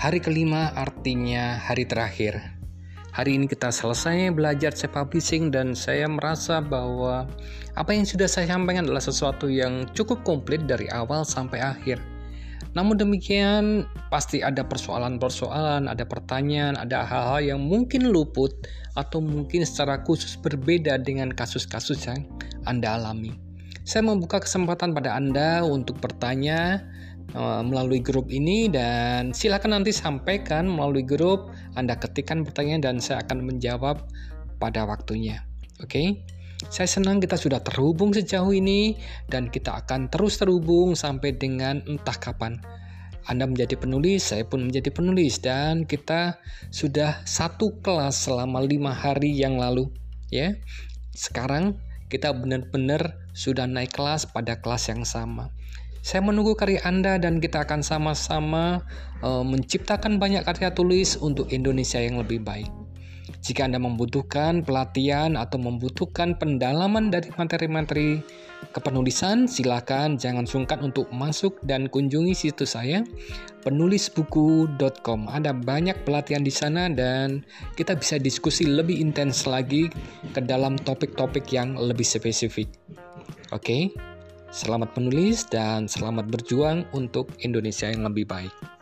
Hari kelima artinya hari terakhir. Hari ini kita selesai belajar self publishing dan saya merasa bahwa apa yang sudah saya sampaikan adalah sesuatu yang cukup komplit dari awal sampai akhir. Namun demikian, pasti ada persoalan-persoalan, ada pertanyaan, ada hal-hal yang mungkin luput atau mungkin secara khusus berbeda dengan kasus-kasus yang Anda alami. Saya membuka kesempatan pada Anda untuk bertanya, melalui grup ini dan silakan nanti sampaikan melalui grup Anda ketikkan pertanyaan dan saya akan menjawab pada waktunya. Oke. Okay? Saya senang kita sudah terhubung sejauh ini dan kita akan terus terhubung sampai dengan entah kapan. Anda menjadi penulis, saya pun menjadi penulis dan kita sudah satu kelas selama lima hari yang lalu. Ya, sekarang kita benar-benar sudah naik kelas pada kelas yang sama. Saya menunggu karya Anda dan kita akan sama-sama uh, menciptakan banyak karya tulis untuk Indonesia yang lebih baik. Jika Anda membutuhkan pelatihan atau membutuhkan pendalaman dari materi-materi kepenulisan, silakan jangan sungkan untuk masuk dan kunjungi situs saya penulisbuku.com. Ada banyak pelatihan di sana dan kita bisa diskusi lebih intens lagi ke dalam topik-topik yang lebih spesifik. Oke. Okay? Selamat menulis dan selamat berjuang untuk Indonesia yang lebih baik.